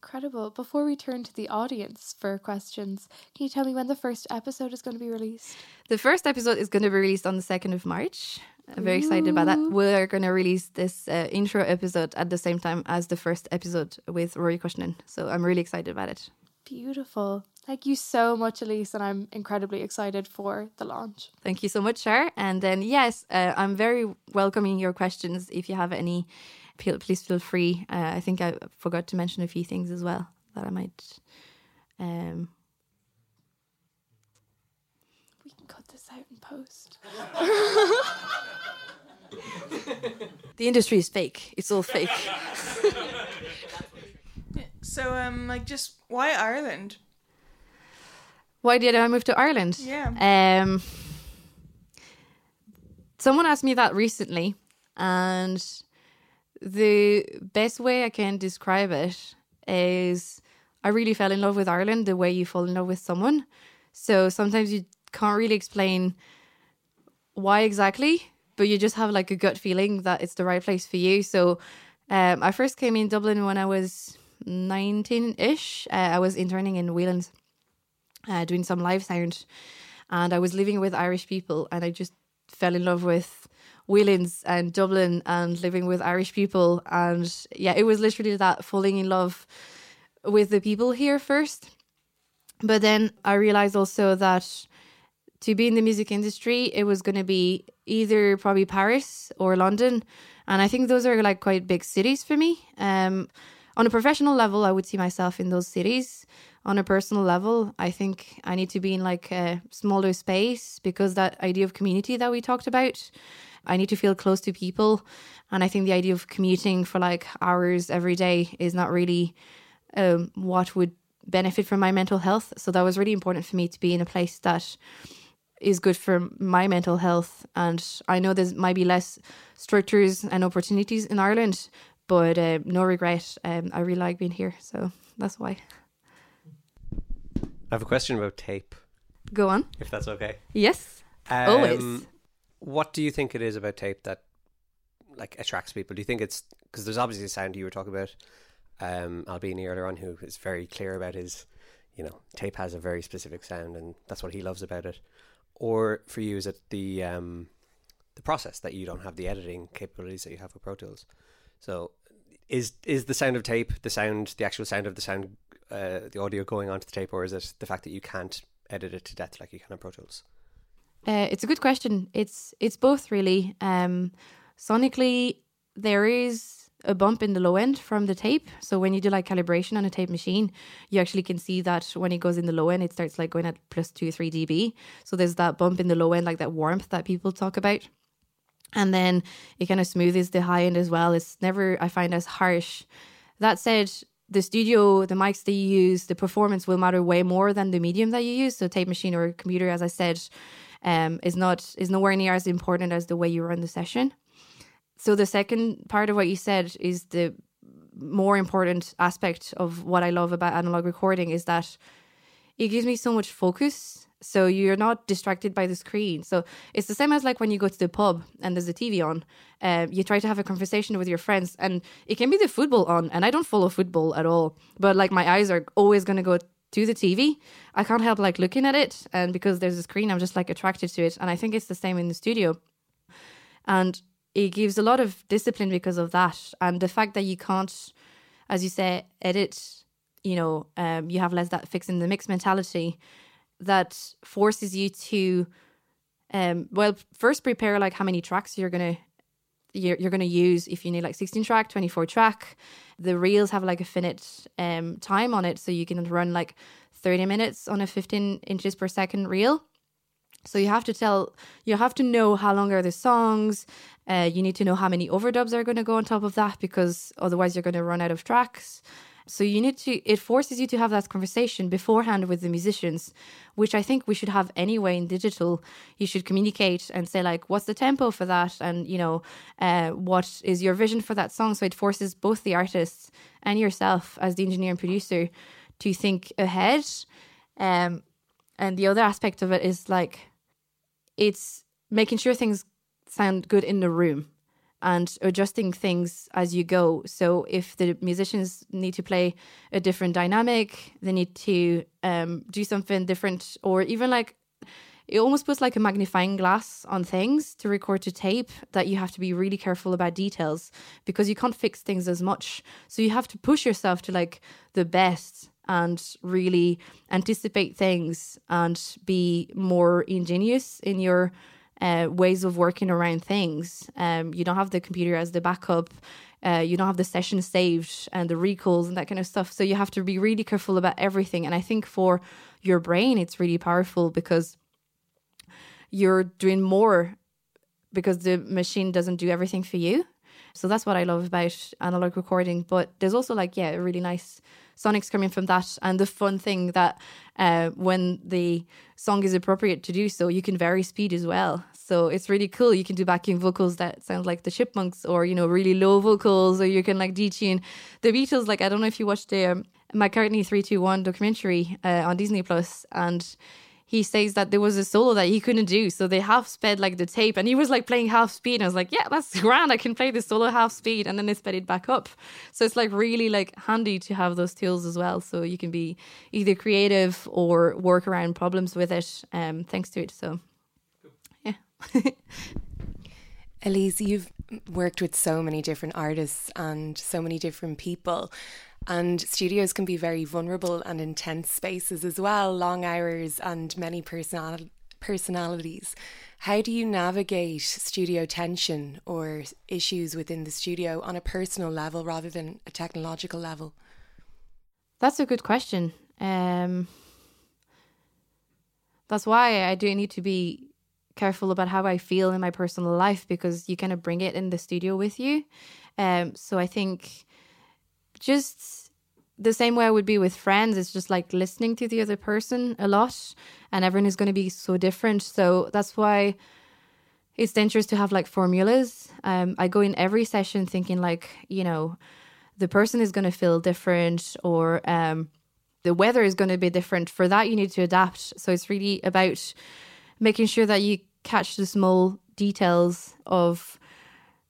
Incredible. Before we turn to the audience for questions, can you tell me when the first episode is going to be released? the first episode is going to be released on the 2nd of march. I'm very excited about that. We're going to release this uh, intro episode at the same time as the first episode with rory kushnin so i'm really excited about it. Beautiful. Thank you so much, Elise, and I'm incredibly excited for the launch. Thank you so much, Shar. And then, yes, uh, I'm very welcoming your questions. If you have any, please feel free. Uh, I think I forgot to mention a few things as well that I might. Um, We can cut this out in post. the industry is fake. It's all fake. So, um, like, just why Ireland? Why did I move to Ireland? Yeah. Um, someone asked me that recently, and the best way I can describe it is I really fell in love with Ireland the way you fall in love with someone. So sometimes you can't really explain why exactly, but you just have like a gut feeling that it's the right place for you. So um, I first came in Dublin when I was 19 ish. Uh, I was interning in Whelan's uh, doing some live sound, and I was living with Irish people, and I just fell in love with Whelan's and Dublin and living with Irish people, and yeah, it was literally that falling in love with the people here first. But then I realized also that to be in the music industry, it was going to be either probably Paris or London, and I think those are like quite big cities for me. Um, on a professional level, I would see myself in those cities. On a personal level, I think I need to be in like a smaller space because that idea of community that we talked about, I need to feel close to people. And I think the idea of commuting for like hours every day is not really um, what would benefit from my mental health. So that was really important for me to be in a place that is good for my mental health. And I know there might be less structures and opportunities in Ireland, but uh, no regret. Um, I really like being here, so that's why. I have a question about tape, Go on. if that's okay. Yes. Um, Always. What do you think it is about tape that like attracts people? Do you think it's because there's obviously a sound you were talking about, um, Albini earlier on, who is very clear about his, you know, tape has a very specific sound, and that's what he loves about it. Or for you, is it the um, the process that you don't have the editing capabilities that you have with Pro Tools? So, is is the sound of tape the sound, the actual sound of the sound, uh, the audio going onto the tape, or is it the fact that you can't edit it to death like you can on Pro Tools? Uh, it's a good question. It's it's both really. Um, sonically, there is a bump in the low end from the tape. So when you do like calibration on a tape machine, you actually can see that when it goes in the low end, it starts like going at plus two, three dB. So there's that bump in the low end, like that warmth that people talk about. And then it kind of smoothes the high end as well. It's never, I find, as harsh. That said, the studio, the mics that you use, the performance will matter way more than the medium that you use. So tape machine or computer, as I said, um, is not is nowhere near as important as the way you run the session. So the second part of what you said is the more important aspect of what I love about analog recording is that it gives me so much focus. So you're not distracted by the screen. So it's the same as like when you go to the pub and there's a TV on. Uh, you try to have a conversation with your friends, and it can be the football on. And I don't follow football at all, but like my eyes are always going to go to the TV. I can't help like looking at it, and because there's a screen, I'm just like attracted to it. And I think it's the same in the studio. And it gives a lot of discipline because of that, and the fact that you can't, as you say, edit. You know, um, you have less that fixing the mix mentality that forces you to, um, well, first prepare like how many tracks you're gonna you're, you're to use. If you need like 16 track 24 track the reels have like a finite um, time on it so you can run like 30 minutes on a 15 inches per second reel. So you have to tell you have to know how long are the songs uh, you need to know how many overdubs are going to go on top of that because otherwise you're going to run out of tracks so you need to, it forces you to have that conversation beforehand with the musicians, which I think we should have anyway in digital. You should communicate and say, like, what's the tempo for that? And, you know, uh, what is your vision for that song? So it forces both the artists and yourself as the engineer and producer to think ahead. Um, and the other aspect of it is like, it's making sure things sound good in the room and adjusting things as you go. So if the musicians need to play a different dynamic, they need to um, do something different, or even like it almost puts like a magnifying glass on things to record to tape that you have to be really careful about details because you can't fix things as much. So you have to push yourself to like the best and really anticipate things and be more ingenious in your uh, ways of working around things. Um, you don't have the computer as the backup. Uh, you don't have the session saved and the recalls and that kind of stuff. So you have to be really careful about everything. And I think for your brain, it's really powerful because you're doing more because the machine doesn't do everything for you. So that's what I love about analog recording. But there's also like, yeah, a really nice sonics coming from that. And the fun thing that uh, when the song is appropriate to do so, you can vary speed as well. So it's really cool. You can do backing vocals that sound like the Chipmunks, or you know, really low vocals, or you can like detune the Beatles. Like I don't know if you watched the um, McCartney three two one documentary uh, on Disney Plus, and he says that there was a solo that he couldn't do. So they half sped like the tape and he was like playing half speed. And I was like, yeah, that's grand. I can play the solo half speed. And then they sped it back up. So it's like really like handy to have those tools as well. So you can be either creative or work around problems with it um, thanks to it. So yeah. Elise, you've worked with so many different artists and so many different people. And studios can be very vulnerable and intense spaces as well, long hours and many personal- personalities. How do you navigate studio tension or issues within the studio on a personal level rather than a technological level? That's a good question. Um, that's why I do need to be careful about how I feel in my personal life because you kind of bring it in the studio with you. Um, so I think just the same way I would be with friends. It's just like listening to the other person a lot, and everyone is going to be so different. So that's why it's dangerous to have like formulas. Um, I go in every session thinking like, you know, the person is going to feel different, or um, the weather is going to be different. For that, you need to adapt. So it's really about making sure that you catch the small details of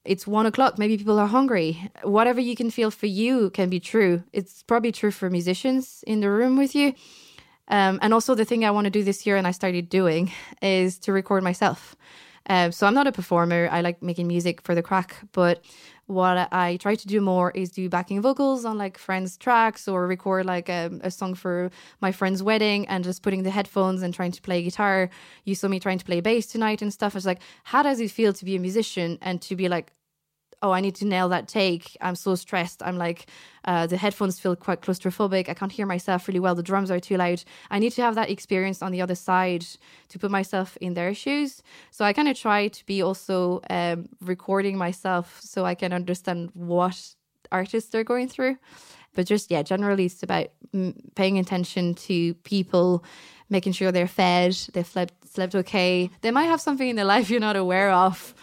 it's one o'clock. Maybe people are hungry. Whatever you can feel for you can be true. It's probably true for musicians in the room with you. Um, and also, the thing I want to do this year and I started doing is to record myself. Um, so I'm not a performer. I like making music for the craic, but what I try to do more is do backing vocals on like friends' tracks or record like a, a, song for my friend's wedding and just putting the headphones and trying to play guitar. You saw me trying to play bass tonight and stuff. It's like, how does it feel to be a musician and to be like oh, I need to nail that take. I'm so stressed. I'm like, uh, the headphones feel quite claustrophobic. I can't hear myself really well. The drums are too loud. I need to have that experience on the other side to put myself in their shoes. So I kind of try to be also um, recording myself so I can understand what artists are going through. But just, yeah, generally it's about mm, paying attention to people, making sure they're fed, they've slept, slept okay. They might have something in their life you're not aware of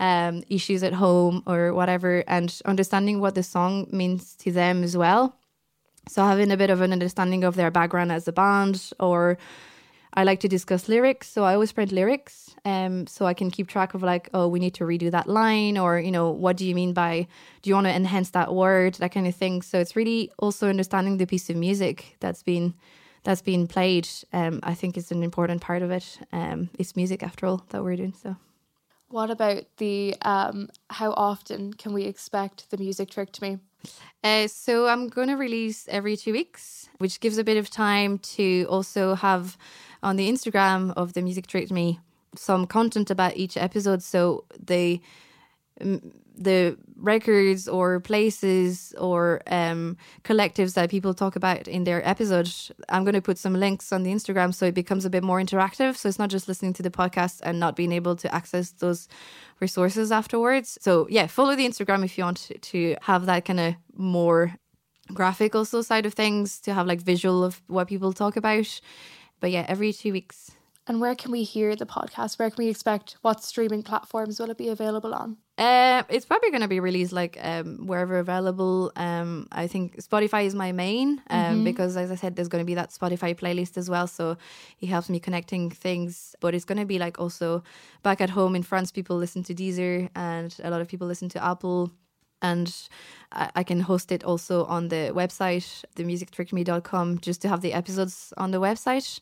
um, issues at home or whatever, and understanding what the song means to them as well. So having a bit of an understanding of their background as a band, or I like to discuss lyrics. So I always print lyrics, um, so I can keep track of like, oh, we need to redo that line, or you know, what do you mean by, do you want to enhance that word, that kind of thing. So it's really also understanding the piece of music that's been that's been played. Um, I think is an important part of it. Um, it's music after all that we're doing. So. What about the um, how often can we expect the music tricked me? Uh, so I'm going to release every two weeks, which gives a bit of time to also have on the Instagram of the Music tricked Me some content about each episode. So they the records or places or um, collectives that people talk about in their episode, I'm going to put some links on the Instagram so it becomes a bit more interactive. So it's not just listening to the podcast and not being able to access those resources afterwards. So yeah, follow the Instagram if you want to have that kind of more graphic also side of things to have like visual of what people talk about. But yeah, every two weeks. And where can we hear the podcast? Where can we expect what streaming platforms will it be available on? Uh, it's probably going to be released like um, wherever available. Um, I think Spotify is my main um, mm-hmm. because, as I said, there's going to be that Spotify playlist as well. So it helps me connecting things. But it's going to be like also back at home in France, people listen to Deezer and a lot of people listen to Apple and I, can host it also on the website, themusictrickme.com, just to have the episodes on the website.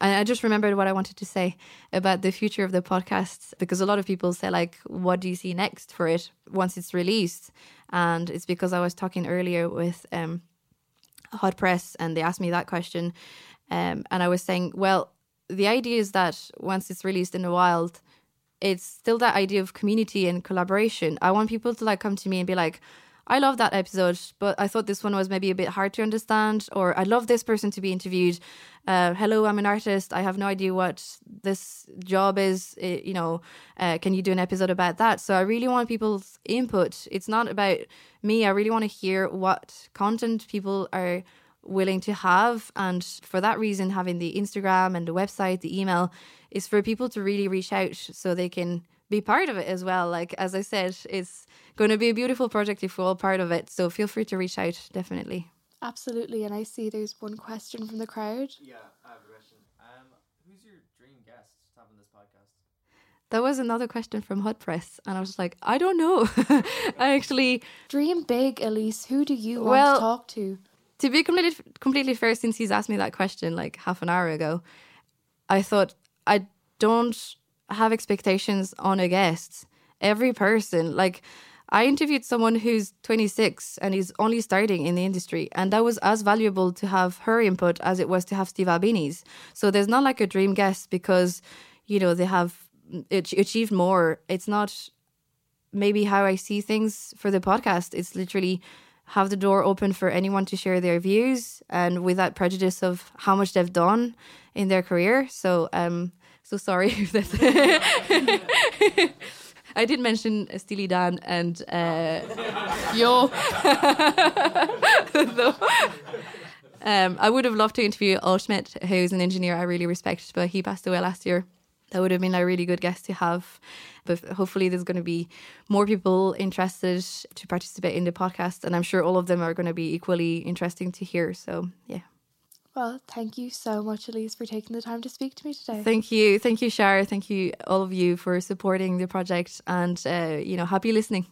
And I just remembered what I wanted to say about the future of the podcast because a lot of people say, like, what do you see next for it once it's released? And it's because I was talking earlier with um, Hot Press and they asked me that question. Um, and I was saying, well, the idea is that once it's released in the wild, it's still that idea of community and collaboration. I want people to like come to me and be like, I love that episode, but I thought this one was maybe a bit hard to understand, or I love this person to be interviewed. Uh, hello, I'm an artist. I have no idea what this job is. It, you know, uh, can you do an episode about that? So I really want people's input. It's not about me. I really want to hear what content people are willing to have. And for that reason, having the Instagram and the website, the email is for people to really reach out so they can be part of it as well. Like, as I said, it's going to be a beautiful project if we're all part of it. So feel free to reach out, definitely. Absolutely. And I see there's one question from the crowd. Yeah, I have a question. Um, who's your dream guest to have on this podcast? That was another question from Hot Press, and I was like, I don't know. I actually dream big, Elise. Who do you want well, to talk to? To be completely completely fair, since he's asked me that question like half an hour ago, I thought I don't have expectations on a guest. Every person, like I interviewed someone who's 26 and is only starting in the industry, and that was as valuable to have her input as it was to have Steve Albini's. So there's not like a dream guest because you know they have achieved more. It's not maybe how I see things for the podcast. It's literally have the door open for anyone to share their views and without prejudice of how much they've done in their career. So um so sorry if that's I did mention Steely Dan and uh, Yo. um, I would have loved to interview Al Schmitt, who's an engineer I really respect, but he passed away last year. That would have been a really good guest to have. But hopefully, there's going to be more people interested to participate in the podcast, and I'm sure all of them are going to be equally interesting to hear. So, yeah. Well, thank you so much, Elise, for taking the time to speak to me today. Thank you. Thank you, Shara. Thank you, all of you, for supporting the project and, uh, you know, happy listening.